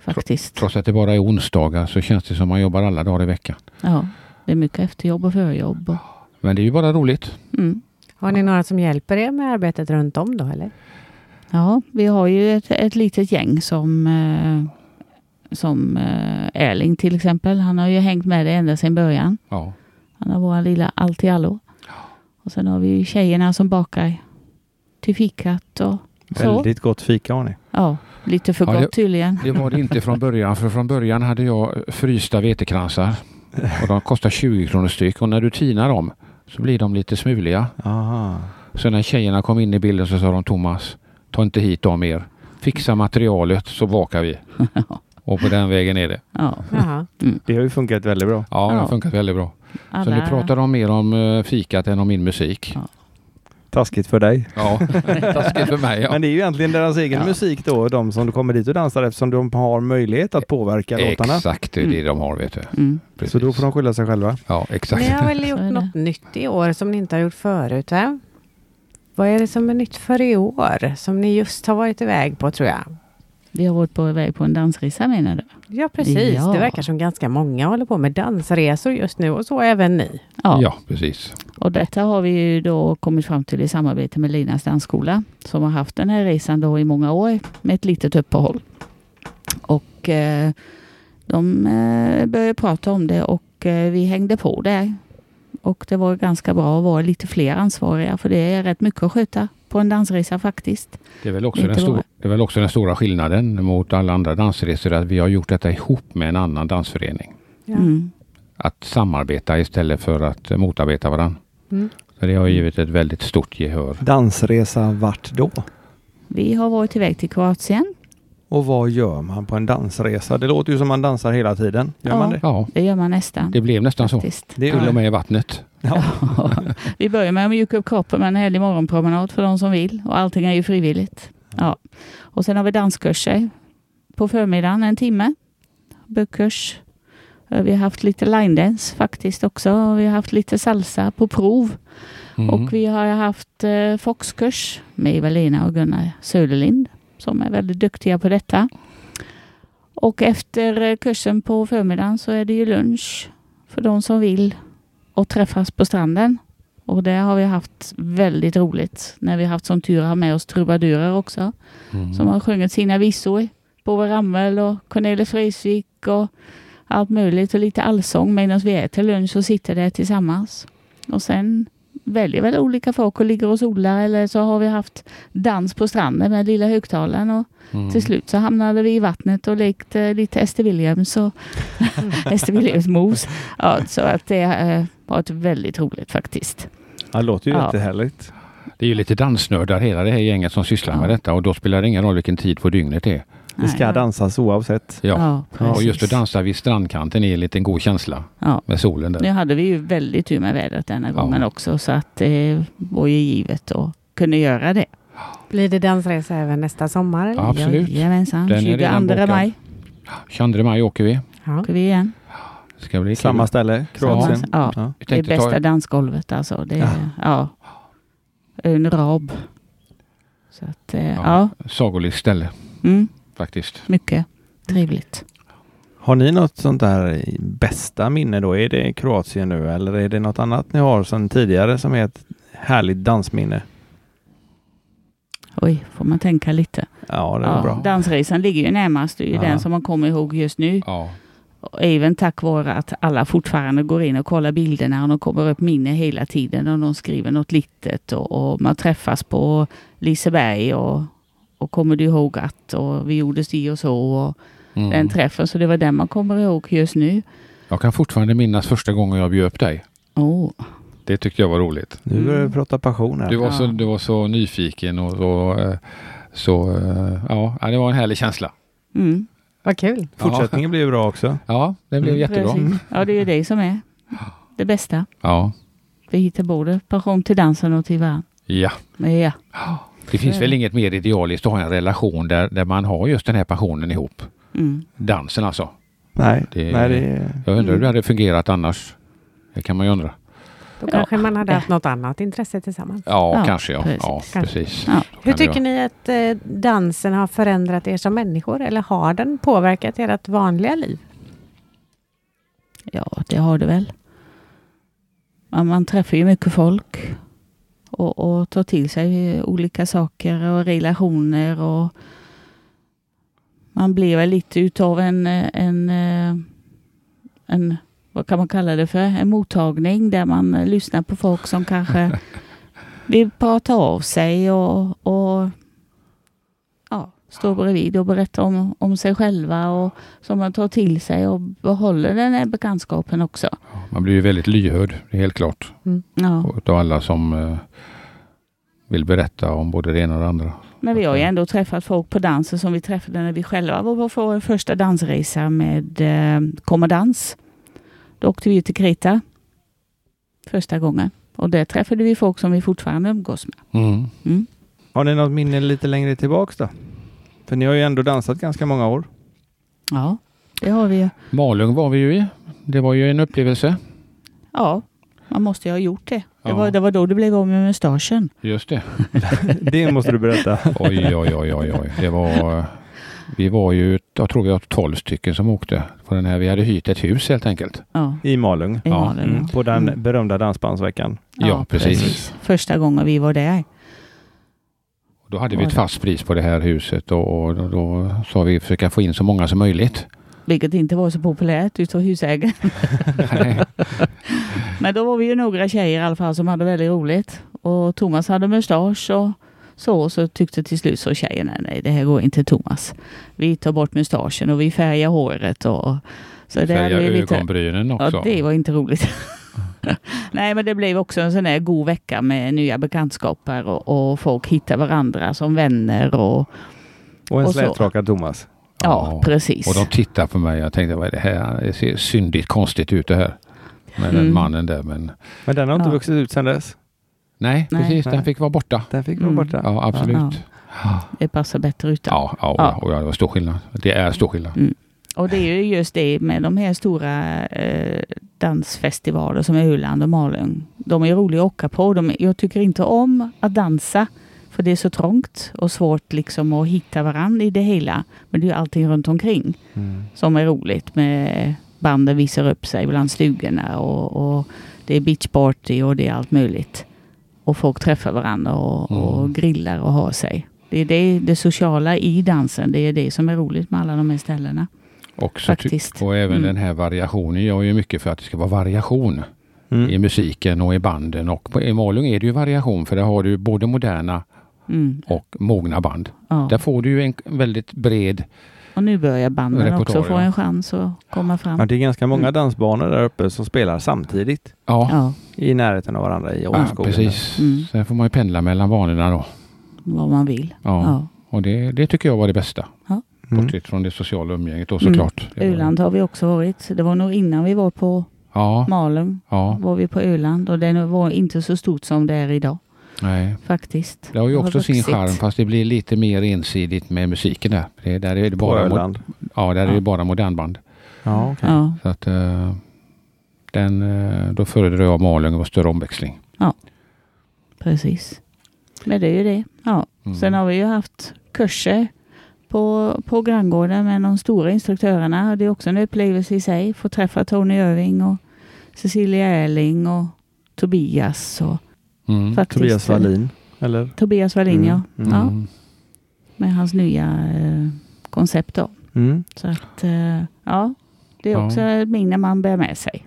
Faktiskt. trots att det bara är onsdagar så känns det som man jobbar alla dagar i veckan. Ja, det är mycket efterjobb och förjobb. Men det är ju bara roligt. mm. Har ni några som hjälper er med arbetet runt om då eller? Ja, vi har ju ett, ett litet gäng som, eh, som eh, Erling till exempel. Han har ju hängt med det ända sedan början. Ja. Han har våra lilla allt i allo. Och sen har vi ju tjejerna som bakar till fikat och så. Väldigt gott fika har ni. Ja, lite för Ja, gott det- tydligen. Det var det inte från början. För från början hade jag frysta vetekransar. Och de kostar 20 kronor styck. Och när du tinar dem så blir de lite smuliga. Aha. Så när tjejerna kom in i bilden så sa de Thomas, ta inte hit dem mer. Fixa materialet så bakar vi. Och på den vägen är det. Ja, Jaha. Det har ju funkat väldigt bra. Ja, det har funkat väldigt bra. Så nu pratar de mer om eh, fikat än om min musik. Ja. Taskigt för dig. Ja, taskigt för mig. Ja. Men det är ju egentligen deras egen Ja. musik då, de som kommer dit och dansar eftersom de har möjlighet att påverka låtarna. Exakt, det är det de har vet du. Mm. Så då får de skylla sig själva. Ja, exakt. Ni har väl gjort något nytt i år som ni inte har gjort förut va? Vad är det som är nytt för i år? Som ni just har varit iväg på tror jag. Vi har varit på väg på en dansresa menar du? Ja precis. Ja. Det verkar som ganska många håller på med dansresor just nu och så även ni. Ja. Ja, precis. Och detta har vi ju då kommit fram till i samarbete med Linas dansskola som har haft den här resan då i många år med ett litet uppehåll. Och eh, de eh, började prata om det och eh, vi hängde på där. Och det var ganska bra att vara lite fler ansvariga för det är rätt mycket att sköta på en dansresa faktiskt. Det är, väl också den stor, det är väl också den stora skillnaden mot alla andra dansresor att vi har gjort detta ihop med en annan dansförening. Ja. Mm. Att samarbeta istället för att motarbeta varandra. Mm. Så det har givit ett väldigt stort gehör. Dansresa vart då? Vi har varit iväg till Kroatien. Och vad gör man på en dansresa? Det låter ju som man dansar hela tiden. Gör Ja. man det? Ja, Det gör man nästan. det blev nästan så. faktiskt. Det är Till och med i vattnet. Ja. vi börjar med att mjuka upp kroppen med en härlig morgonpromenad för de som vill. Och allting är ju frivilligt. Ja. Och sen har vi danskurser på förmiddagen en timme. Böckkurs. Eh, Vi har haft lite line dance faktiskt också. Vi har haft lite salsa på prov. Mm. Och vi har haft eh, Foxkurs med Eva-Lena och Gunnar Söderlind som är väldigt duktiga på detta. Och efter kursen på förmiddagen så är det ju lunch för de som vill och träffas på stranden. Och det har vi haft väldigt roligt när vi haft som tur att ha med oss trubadurer också Mm. som har sjungit sina visor. Bove Ramel och Cornelis Vreeswijk och allt möjligt och lite allsång medan vi äter lunch och sitter där tillsammans. Och sen väljer väl olika folk och ligger och solar eller så har vi haft dans på stranden med lilla högtalaren och Mm. till slut så hamnade vi i vattnet och lekte lite Ester Williams och Ester Williams mos. Ja, så att det har varit väldigt roligt faktiskt. Det låter ju Ja. jättehärligt. Det är ju lite dansnördar hela det här gänget som sysslar Ja. med detta och då spelar det ingen roll vilken tid på dygnet det är. Det ska Nej. dansas oavsett. Ja. Ja, och just att dansa vid strandkanten är en liten god känsla Ja. med solen där. Nu hade vi ju väldigt tur med vädret denna Ja. gången också så att det var ju givet att kunna göra det. Blir det dansresa även nästa sommar? Eller? Ja. Absolut. Jajamensan, Den är 22 redan bokad. maj 22 maj åker vi. Ja. åker vi igen. Det ska bli Samma kul. ställe, Kroatien. Samma- ja. Ja. Det bästa ta, dansgolvet alltså. Det är, ja. Ön Rab. Så att, eh, Ja. ja. sagolikt ställe Mm, faktiskt. mycket trevligt. Har ni något sånt där bästa minne då? Är det Kroatien nu eller är det något annat ni har sedan tidigare som är ett härligt dansminne? Oj, får man tänka lite. Ja, det var Ja, bra. dansresan ligger ju närmast. Det är ju Ja. den som man kommer ihåg just nu. Ja. Och Även tack vare att alla fortfarande går in och kollar bilderna och de kommer upp minne hela tiden och de skriver något litet och, och man träffas på Liseberg och, och kommer du ihåg att och vi gjorde si och så och Mm. den träffen. Så det var den man kommer ihåg just nu. Jag kan fortfarande minnas första gången jag bjöd upp dig. Oh, Det tyckte jag var roligt. Nu börjar vi Mm. prata passion här. Du var, så, Ja. du var så nyfiken och så, eh, så eh, ja, det var en härlig känsla. mm, Vad kul. Fortsättningen blir ju bra också. Ja, det blev Mm, jättebra. precis. Ja, det är ju det som är det bästa. Ja. Vi hittar både passion till dansen och till varandra. ja. Ja, Det finns väl inget mer idealiskt att ha en relation där, där man har just den här passionen ihop. mm. Dansen alltså. Nej, Det- nej det Jag undrar hur det hade fungerat annars. Det kan man ju undra. Då Ja. kanske man hade haft något annat intresse tillsammans. Ja, Ja, kanske ja. precis. Ja, Kanske. precis. Ja. Hur tycker ni att eh, dansen har förändrat er som människor eller har den påverkat ert vanliga liv? ja, det har det väl. Man, man träffar ju mycket folk och, och tar till sig olika saker och relationer och man blir väl lite utav en, en, eh, en vad kan man kalla det för, en mottagning där man lyssnar på folk som kanske vill prata av sig och, och ja, stå bredvid och berätta om, om sig själva och som man tar till sig och behåller den här bekantskapen också. Ja, Man blir ju väldigt lyhörd, det är helt klart. Ja. Utav alla som eh, vill berätta om både det ena och det andra. Men vi har ju ändå träffat folk på dansen som vi träffade när vi själva var på vår första dansresa med eh, Kom och dans. Då åkte vi till Kreta första gången. Och där träffade vi folk som vi fortfarande umgås med. Mm. Mm. Har ni något minne lite längre tillbaks då? För ni har ju ändå dansat ganska många år. Ja, det har vi ju. Malung var vi ju i. Det var ju en upplevelse. Ja, man måste ju ha gjort det. Det, Ja. var, det var då det blev av med mustaschen. Just det. Det måste du berätta. Oj, oj, oj, oj, oj. Det var... Vi var ju, jag tror vi var 12 stycken som åkte på den här. Vi hade hyrt ett hus helt enkelt. Ja, I Malung. i Ja, Malung. Mm, på den Mm. berömda dansbandsveckan. Ja, precis. Första gången vi var där. Då hade vi ett fast pris på det här huset och, och då, då sa vi försöka få in så många som möjligt. Vilket inte var så populärt utav husägaren. Men då var vi ju några tjejer i alla fall som hade väldigt roligt. Och Thomas hade mustasch och så. Så tyckte till slut så tjejerna, nej det här går inte Thomas. Vi tar bort mustaschen och vi färgar håret. Och, så det Färga hade vi lite, ögonbrynen också. Ja, det var inte roligt. Nej, men det blev också en sån där god vecka med nya bekantskaper och, och folk hittar varandra som vänner och Och en Och slätrakad Thomas. ja, precis. Och de tittar på mig. Jag tänkte, vad är det här? Det ser syndigt konstigt ut det här. Med den Mm. mannen där. Men Men den har inte Ja. vuxit ut sedan dess. nej, Nej. precis. Den Nej. fick vara borta. Den fick vara Mm. borta. Ja, absolut. Ja, Det passar bättre utan. ja, ja, Ja. och ja, det var stor skillnad. Det är stor skillnad. Och det är ju just det med de här stora eh, dansfestivaler som Öland och Malung. De är roliga att åka på. De, jag tycker inte om att dansa för det är så trångt och svårt liksom att hitta varandra i det hela. Men det är ju allting runt omkring Mm. som är roligt med banden visar upp sig bland stugorna och, och det är beachparty och det är allt möjligt. Och folk träffar varandra och, Mm. och grillar och har sig. Det är det, det sociala i dansen. Det är det som är roligt med alla de här ställena. Och, så ty- Faktiskt. och även Mm. den här variationen gör ju mycket för att det ska vara variation i Mm. musiken och i banden. Och på, i Malung är det ju variation för där har du både moderna Mm. och mogna band. Ja. Där får du ju en väldigt bred... Och nu börjar banden Repertoar, också få ja. en chans att komma fram. Ja, det är ganska många Mm. dansbanor där uppe som spelar samtidigt Ja, Ja, i närheten av varandra i ja precis. Mm. Sen får man ju pendla mellan banorna då. vad man vill. Ja. Ja. Och det, det tycker jag var det bästa. Mm. Bortsett från det sociala umgänget då Mm. såklart. Var- Öland har vi också varit. Det var nog innan vi var på Ja, Malung. ja, Var vi på Öland och det var inte så stort som det är idag nej. faktiskt. Det har ju också sin vuxit. charm fast det blir lite mer ensidigt med musiken där. Det, där är det På bara, mo- Öland. ja, där är Ja. det bara modernband. Ja, okej. Ja, Så att eh, den, eh, då föredrar jag Malung och större omväxling. precis. Men det är ju det. Ja. Mm. Sen har vi ju haft kurser på, på Granngården med de stora instruktörerna. Det är också en upplevelse i sig. Få träffa Tony Irving och Cecilia Erling och Tobias och Mm. faktiskt Tobias Wallin, eller? Tobias Wallin, ja. Mm. ja. Mm. Med hans nya eh, koncept då. Mm. Så att eh, ja, det är Ja. också ett minne man bär med sig.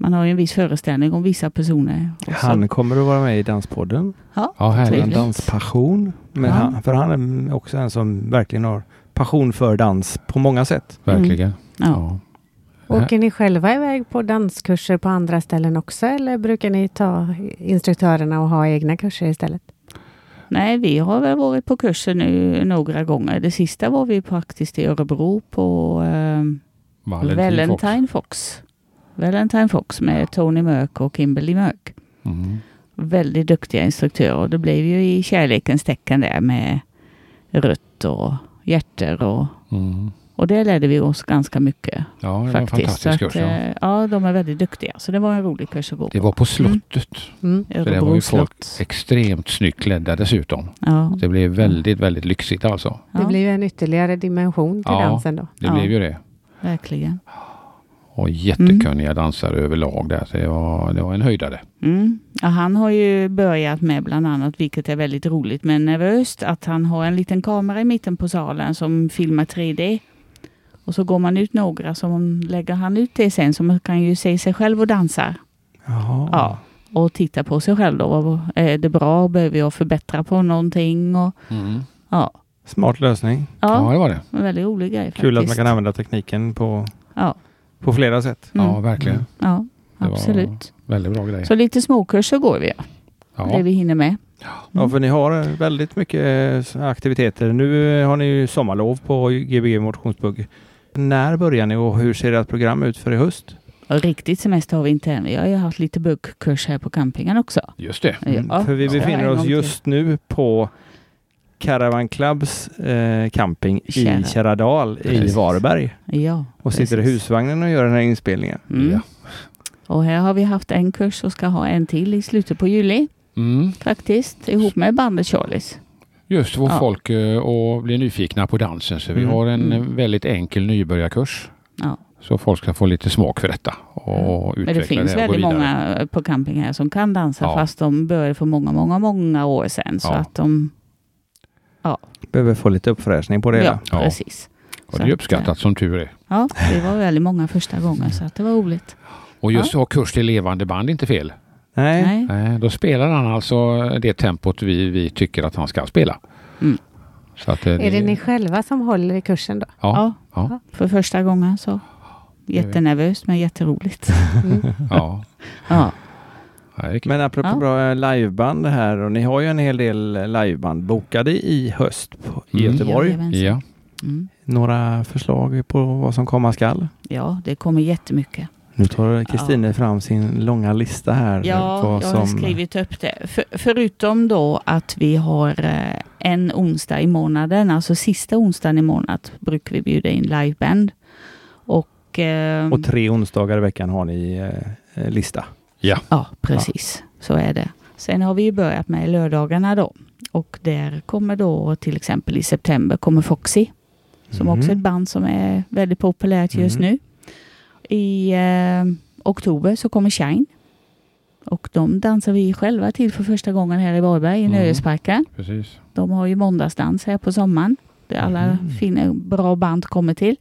Man har ju en viss föreställning om vissa personer. och så- Han kommer att vara med i Danspodden. ja, Ja, härligt. trevligt. En danspassion. Men Ja. han, för han är också en som verkligen har passion för dans på många sätt. Verkligen. Ja. Ja. Åker ni själva iväg på danskurser på andra ställen också eller brukar ni ta instruktörerna och ha egna kurser istället? Nej, vi har väl varit på kurser nu några gånger. Det sista var vi faktiskt i Örebro på eh, Valentin Valentine Fox. Valentine Fox med Tony Mörk och Kimberly Mörk. Mm. Väldigt duktiga instruktörer. Det blev ju i kärlekens tecken där med rött och hjärter och, Mm. och det lärde vi oss ganska mycket. Ja, det var en faktiskt. Fantastisk att, kurs. Ja. eh, ja, de är väldigt duktiga. Så det var en rolig kurs att gå Det var på slottet. Mm. Så det var ju folk extremt snyggt klädda dessutom. Ja. Det blev väldigt, väldigt lyxigt alltså. Det blir ju en ytterligare dimension till Ja. dansen då. Det Ja. blev ju det. verkligen. Och jättekunniga dansare överlag där. Så det var, det var en höjdare. Mm. Ja, han har ju börjat med bland annat, vilket är väldigt roligt men nervöst, att han har en liten kamera i mitten på salen som filmar 3D. Och så går man ut några som lägger han ut det sen så man kan ju se sig själv och dansa. Jaha. Ja. Och titta på sig själv då. Är det bra? Behöver jag förbättra på någonting? Och, ja. Smart lösning. Ja, Ja, det var det. en väldigt rolig grej faktiskt. Kul att man kan använda tekniken på, Ja, på flera sätt. mm. Ja, verkligen. ja Det var- absolut. Väldigt bra grej. Så lite småkurser går vi, ja. det Ja. vi hinner med. Ja, för ni har väldigt mycket eh, aktiviteter. Nu eh, har ni ju sommarlov på Gbg motionsbugg. När börjar ni och hur ser ert program ut för i höst? Riktigt semester har vi inte än. Vi har ju haft lite buggkurs här på campingen också. Just det. Ja, för vi ja. befinner oss just nu på Caravan Clubs eh, camping i Kärra. Kärradal i. Varberg Ja, och sitter i precis. husvagnen och gör den här inspelningen. Mm. Ja. Och här har vi haft en kurs och ska ha en till i slutet på juli Mm. faktiskt. Ihop med bandet Charlies. Just få Ja. folk eh, att bli nyfikna på dansen. Så vi Mm. har en Mm. eh, väldigt enkel nybörjarkurs. Ja. Så folk ska få lite smak för detta och utveckla Men det finns det och väldigt många på camping här som kan dansa Ja. fast de började för många, många, många år sedan. Så Ja. att de... Behöver få lite uppfräschning på det Ja, hela. Ja. precis. Och det är att, uppskattat som tur är. Ja, det var väldigt många första gången så att det var roligt. Och just att ha kurs till levande band är inte fel. Nej. Nej. Då spelar han alltså det tempot vi, vi tycker att han ska spela. Mm. Så att, eh, Är det ni själva som håller i kursen då? Ja. Ja. ja. För första gången så. Jättenervöst men jätteroligt. Mm. Ja, Ja. Men apropå Ja. bra liveband här och ni har ju en hel del liveband bokade i höst på, i Mm. Göteborg. Ja, Mm. Några förslag på vad som komma skall? Ja, det kommer jättemycket. Nu tar Kristine fram sin långa lista här. Ja, jag har som- skrivit upp det. För, förutom då att vi har eh, en onsdag i månaden, alltså sista onsdagen i månaden, brukar vi bjuda in liveband. Och, eh, Och tre onsdagar i veckan har ni eh, eh, lista. Ja, precis. Så är det. Sen har vi ju börjat med lördagarna då. Och där kommer då till exempel i september kommer Foxy. Som Mhm. också är ett band som är väldigt populärt just Mhm. nu. I eh, oktober så kommer Shine. Och de dansar vi själva till för första gången här i Varberg i Mm. Nöjesparken. precis. De har ju måndagsdans här på sommaren. Där alla Mhm. fina bra band kommer till.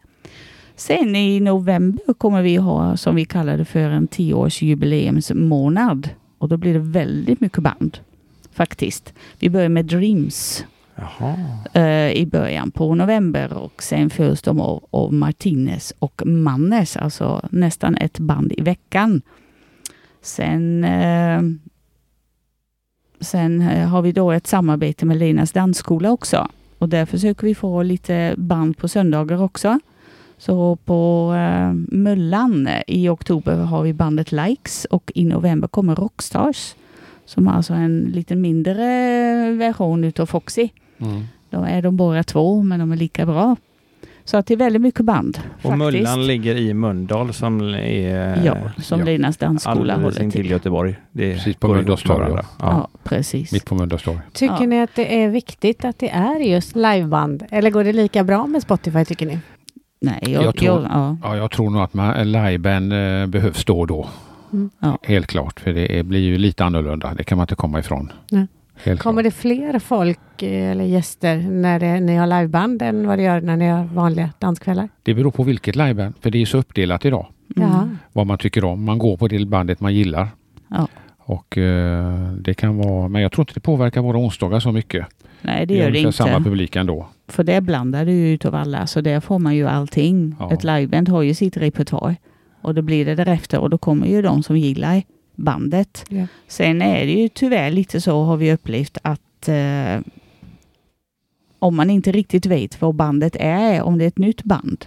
Sen i november kommer vi ha, som vi kallar det för, en tioårsjubileumsmånad. Och då blir det väldigt mycket band. Faktiskt. Vi börjar med Dreams eh, i början på november och sen följs de av, av Martinez och Mannes, alltså nästan ett band i veckan. Sen, eh, sen eh, har vi då ett samarbete med Lenas dansskola också och där försöker vi få lite band på söndagar också. Så på eh, Möllan i oktober har vi bandet Likes och i november kommer Rockstars som har alltså en lite mindre version utav Foxy. Mm. Då är de bara två, men de är lika bra. Så att det är väldigt mycket band. Och faktiskt. Möllan ligger i Mölndal som är Ja, som ja. Linas dansskola håller intill till. Göteborg. Det Precis på Mölndals torg. Ja. Ja. precis. Mitt på Mölndals torg. Tycker Ja. ni att det är viktigt att det är just liveband? Eller går det lika bra med Spotify tycker ni? Nej, jag, Jag jag tror- ja, Ja, jag tror nog att man- liveband eh, behövs då och då. Mm. Ja. Helt klart, för det är, blir ju lite annorlunda. Det kan man inte komma ifrån. Nej. Helt Kommer klart. det fler folk eh, eller gäster när det, ni har liveband än vad det gör när ni har vanliga danskvällar? Det beror på vilket liveband, för det är så uppdelat idag. Mm. Vad man tycker om. Man går på det bandet man gillar. Ja. Och eh, det kan vara, men jag tror inte det påverkar våra onsdagar så mycket. Nej, det gör det samma inte. publik ändå. För det blandar du ju utav alla, så där får man ju allting. Ja. Ett liveband har ju sitt repertoar. Och då blir det därefter och då kommer ju de som gillar bandet. Ja. Sen är det ju tyvärr lite så har vi upplevt att eh, om man inte riktigt vet vad bandet är, om det är ett nytt band,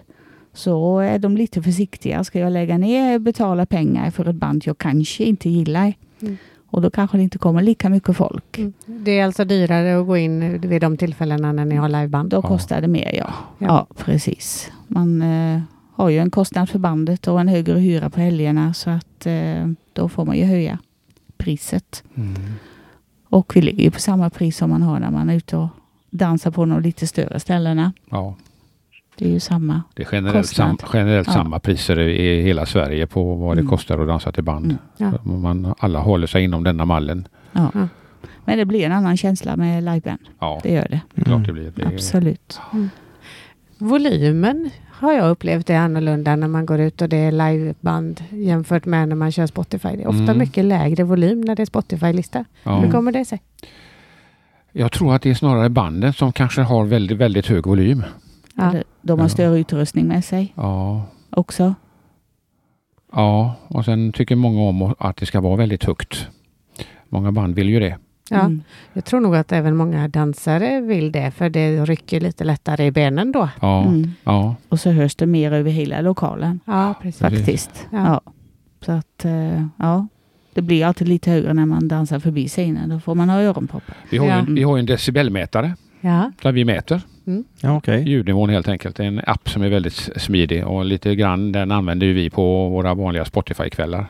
så är de lite försiktiga. Ska jag lägga ner och betala pengar för ett band jag kanske inte gillar? Mm. Och då kanske det inte kommer lika mycket folk. Mm. Det är alltså dyrare att gå in vid de tillfällena när ni har liveband? Då kostar det mer, ja. Ja. Ja, precis. Man eh, har ju en kostnad för bandet och en högre hyra på helgerna så att eh, då får man ju höja priset. Och vi ligger ju på samma pris som man har när man är ute och dansar på de lite större ställena. Ja, Det är ju samma. det är generellt, sam, generellt Ja. samma priser i hela Sverige på vad det Mm. kostar att dansa till band. Mm. Ja. Man, alla håller sig inom denna mallen. Ja. Ja. Men det blir en annan känsla med liveband. Ja, Det gör det. klart det blir. Det är, Absolut. Volymen har jag upplevt är annorlunda när man går ut och det är liveband jämfört med när man kör Spotify. Det är ofta Mm. mycket lägre volym när det är Spotify-lista. ja. Hur kommer det sig? Jag tror att det är snarare banden som kanske har väldigt, väldigt hög volym. Ja. Eller De har Ja. större utrustning med sig Ja, också. ja, och sen tycker många om att det ska vara väldigt högt. Många band vill ju det. Ja. Mm. Jag tror nog att även många dansare vill det, för det rycker lite lättare i benen då. Ja, Mm. ja, Och så hörs det mer över hela lokalen. Ja, precis. Faktiskt. Ja. Ja. Så att, eh, ja. Det blir alltid lite högre när man dansar förbi scenen. Då får man ha öronproppar. vi har, Ja. ju, vi har en decibelmätare Ja. där vi mäter Ja, okej. ljudnivån helt enkelt. Det är en app som är väldigt smidig och lite grann den använder vi på våra vanliga Spotify-kvällar.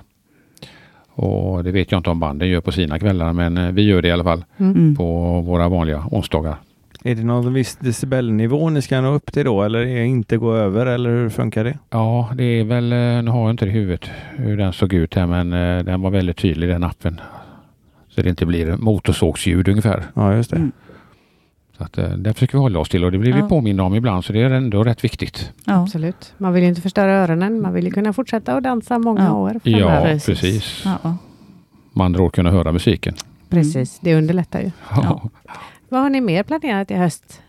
Och det vet jag inte om banden gör på sina kvällar men eh, vi gör det i alla fall Mm. Mm. på våra vanliga onsdagar. Är det någon viss decibelnivå ni ska nå upp till då eller är det inte gå över eller hur funkar det? Ja, det är väl, eh, nu har jag inte det i huvudet hur den såg ut här men eh, den var väldigt tydlig den appen. Så det inte blir motorsågsljud ungefär. Ja, just det. Mm. Så att, eh, det försöker vi hålla oss till och det blir vi Ja. påminna om ibland så det är ändå rätt viktigt. Ja. Absolut. Man vill ju inte förstöra öronen. Man vill ju kunna fortsätta att dansa många Ja. år Ja, precis. Ja. Med andra ord kunna höra musiken. Precis, det underlättar ju. Ja. Vad har ni mer planerat i höst?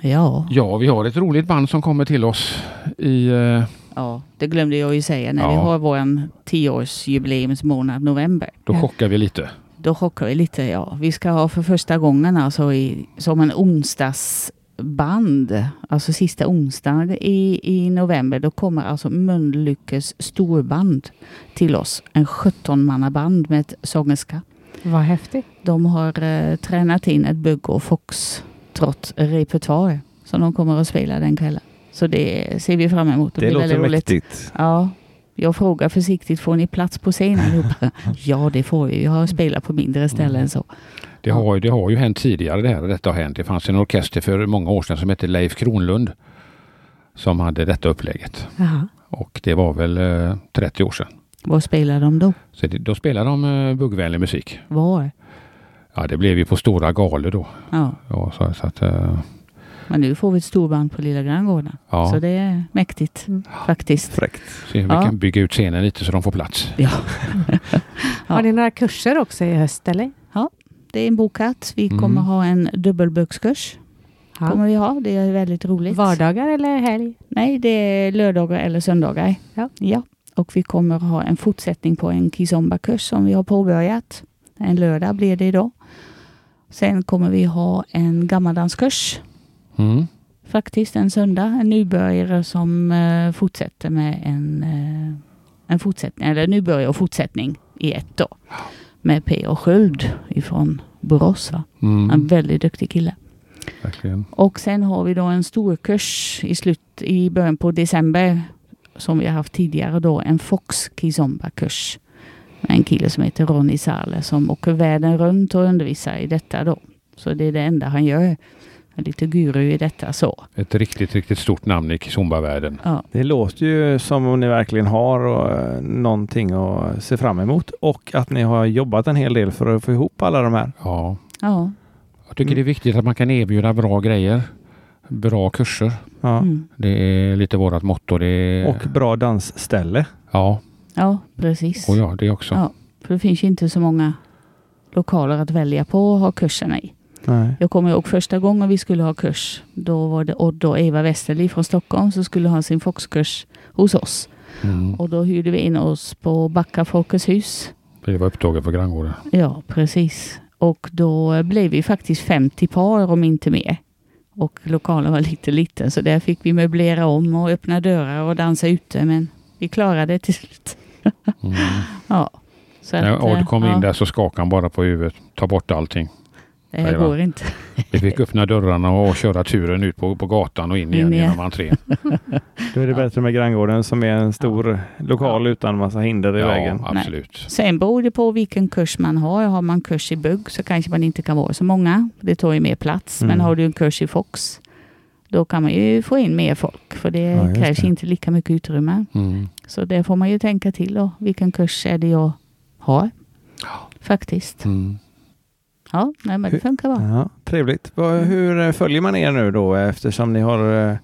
ja. Ja, vi har ett roligt band som kommer till oss i, eh, Ja, det glömde jag ju säga. När vi Ja. har vår tioårsjubileumsmånad november. Då chockar vi lite. Då chockar vi lite, ja. Vi ska ha för första gången alltså i, som en onsdagsband, alltså sista onsdagen i, i november, då kommer alltså Mölnlyckes storband till oss. En 17-mannaband med ett sångerska. Vad häftigt. De har eh, tränat in ett bugg och foxtrot-repertoar som de kommer att spela den kvällen. Så det ser vi fram emot. Det blir låter väldigt roligt. mäktigt. Ja, jag frågar försiktigt, får ni plats på scenen ja, det får vi. Vi har spelat på mindre ställen än så. Det har, det har ju hänt tidigare det här, detta har hänt. Det fanns en orkester för många år sedan som hette Leif Kronlund som hade detta upplägget. Jaha. Och det var väl eh, 30 år sedan. Vad spelar de då? Så det, då spelade de eh, buggvänlig musik. Var? Ja, det blev ju på stora galor då. Ja, Ja, så, så att, eh, men nu får vi ett storband på Lilla Granngården. ja. Så det är mäktigt Mm. faktiskt. Fräckt. Se om vi Ja. kan bygga ut scenen lite så de får plats. Ja. Har ni några kurser också i höst eller? Det är inbokat. Vi Mm. kommer ha en dubbelbugskurs. Kommer vi ha. Det är väldigt roligt. Vardagar eller helg? Nej, det är lördagar eller söndagar. Ja. ja. Och vi kommer ha en fortsättning på en kizomba-kurs som vi har påbörjat. En lördag blir det idag. Sen kommer vi ha en gammaldanskurs Mm. faktiskt en söndag. En nybörjare som eh, fortsätter med en, eh, en fortsättning, eller nybörjare och fortsättning i ett då. Med P.O. Sköld ifrån Borås. Va? En Mm. väldigt duktig kille. Verkligen. Och sen har vi då en stor kurs i, slut, i början på december som vi har haft tidigare då. En Fox Kizomba-kurs. Med en kille som heter Ronny Sale som åker världen runt och undervisar i detta då. Så det är det enda han gör. Lite guru i detta så. Ett riktigt, riktigt stort namn i Kizomba-världen. Ja, Det låter ju som om ni verkligen har och, eh, någonting att se fram emot och att ni har jobbat en hel del för att få ihop alla de här. Ja. ja. Jag tycker det är viktigt att man kan erbjuda bra grejer. Bra kurser. Ja. Mm. Det är lite vårat motto. Det är, Och bra dansställe. ja, ja precis. och ja, det också. Ja. För det finns ju inte så många lokaler att välja på att ha kurserna i. Nej. Jag kommer ihåg första gången vi skulle ha kurs. Då var det Odd och Eva Westerli från Stockholm som skulle ha sin Foxkurs hos oss. Mm. Och då hyrde vi in oss på Backa Folkets hus. Det var upptaget för granngården. Ja, precis. Och då blev vi faktiskt 50 par om inte mer. Och lokalen var lite liten så där fick vi möblera om och öppna dörrar och dansa ute. Men vi klarade det till slut. Mm. Ja. Så När Odd kom ja, in där så skakade han bara på huvudet. Ta bort allting. Det här går inte. Vi fick öppna dörrarna och köra turen ut på, på gatan och in igen In igen. genom entrén. Då är det bättre med granngården som är en stor lokal utan massa hinder i vägen. Ja, absolut. Sen beror det på vilken kurs man har. Har man kurs i bugg så kanske man inte kan vara så många. Det tar ju mer plats. Mm. Men har du en kurs i Fox då kan man ju få in mer folk. För det Ja, krävs det. inte lika mycket utrymme. Mm. Så det får man ju tänka till då. Vilken kurs är det jag har? Faktiskt. Mm. Ja, nej, men det funkar bra. Ja, trevligt. Vad- Hur eh, följer man er nu då eftersom ni har eh,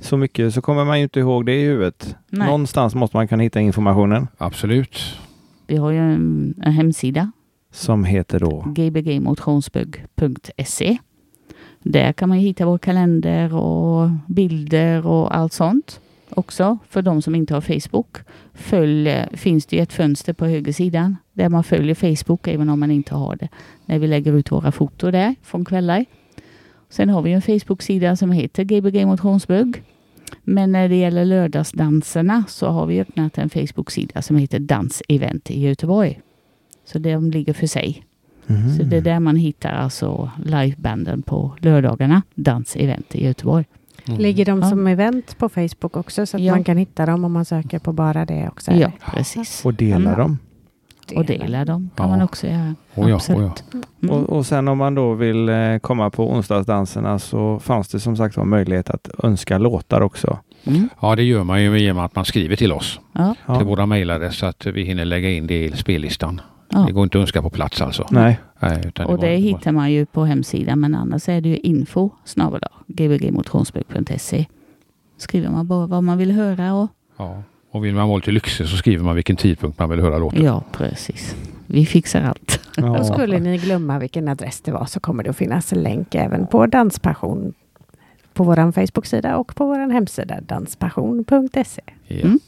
så mycket så kommer man ju inte ihåg det i huvudet. Nej. Någonstans måste man kunna hitta informationen Absolut. Vi har ju en, en hemsida. som heter då gbgmotionsbugg.se Där kan man ju hitta vår kalender och bilder och allt sånt också. För de som inte har Facebook följ, eh, finns det ju ett fönster på högersidan där man följer Facebook även om man inte har det. När vi lägger ut våra foton där från kvällar. Sen har vi en Facebook-sida som heter Gbg Motionsbugg. Men när det gäller lördagsdanserna så har vi öppnat en Facebook-sida som heter Dansevent i Göteborg. Så de ligger för sig. Mhm. Så det är där man hittar alltså livebanden på lördagarna. Dansevent i Göteborg. Mm. Ligger de Ja. som event på Facebook också så att Ja. man kan hitta dem om man söker på bara det också? Ja, precis. Och delar Mm. dem. Och dela dem kan Ja. man också göra. Oh ja, Absolut. oh ja. Mm. Och, och sen om man då vill eh, komma på onsdagsdanserna så fanns det som sagt var möjlighet att önska låtar också. Mm. ja, det gör man ju genom att man skriver till oss. Ja, Ja. Till våra mejladress så att vi hinner lägga in det i spellistan. ja. Det går inte att önska på plats alltså. Nej. Nej, utan Och går- det hittar man ju på hemsidan men annars är det ju info snabel gbgmotionsbugg.se Skriver man bara vad man vill höra och Ja. Och vill man vara lite lyxig så skriver man vilken tidpunkt man vill höra låten. ja, precis. Vi fixar allt. Ja. Och skulle ni glömma vilken adress det var så kommer det att finnas en länk även på Danspassion på vår Facebook-sida och på vår hemsida danspassion.se. Ja. Mm.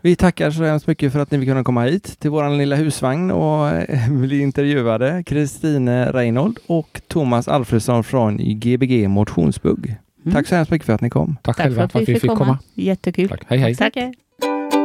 Vi tackar så hemskt mycket för att ni vill kunna komma hit till våran lilla husvagn och eh, bli intervjuade. Kristine Reinhold och Thomas Alfredsson från Gbg Motionsbugg. Tack så hemskt mycket för att ni kom. Tack, Tack själva för att vi fick komma. komma. Jättekul. Tack. Hej, hej. Tack. Tack.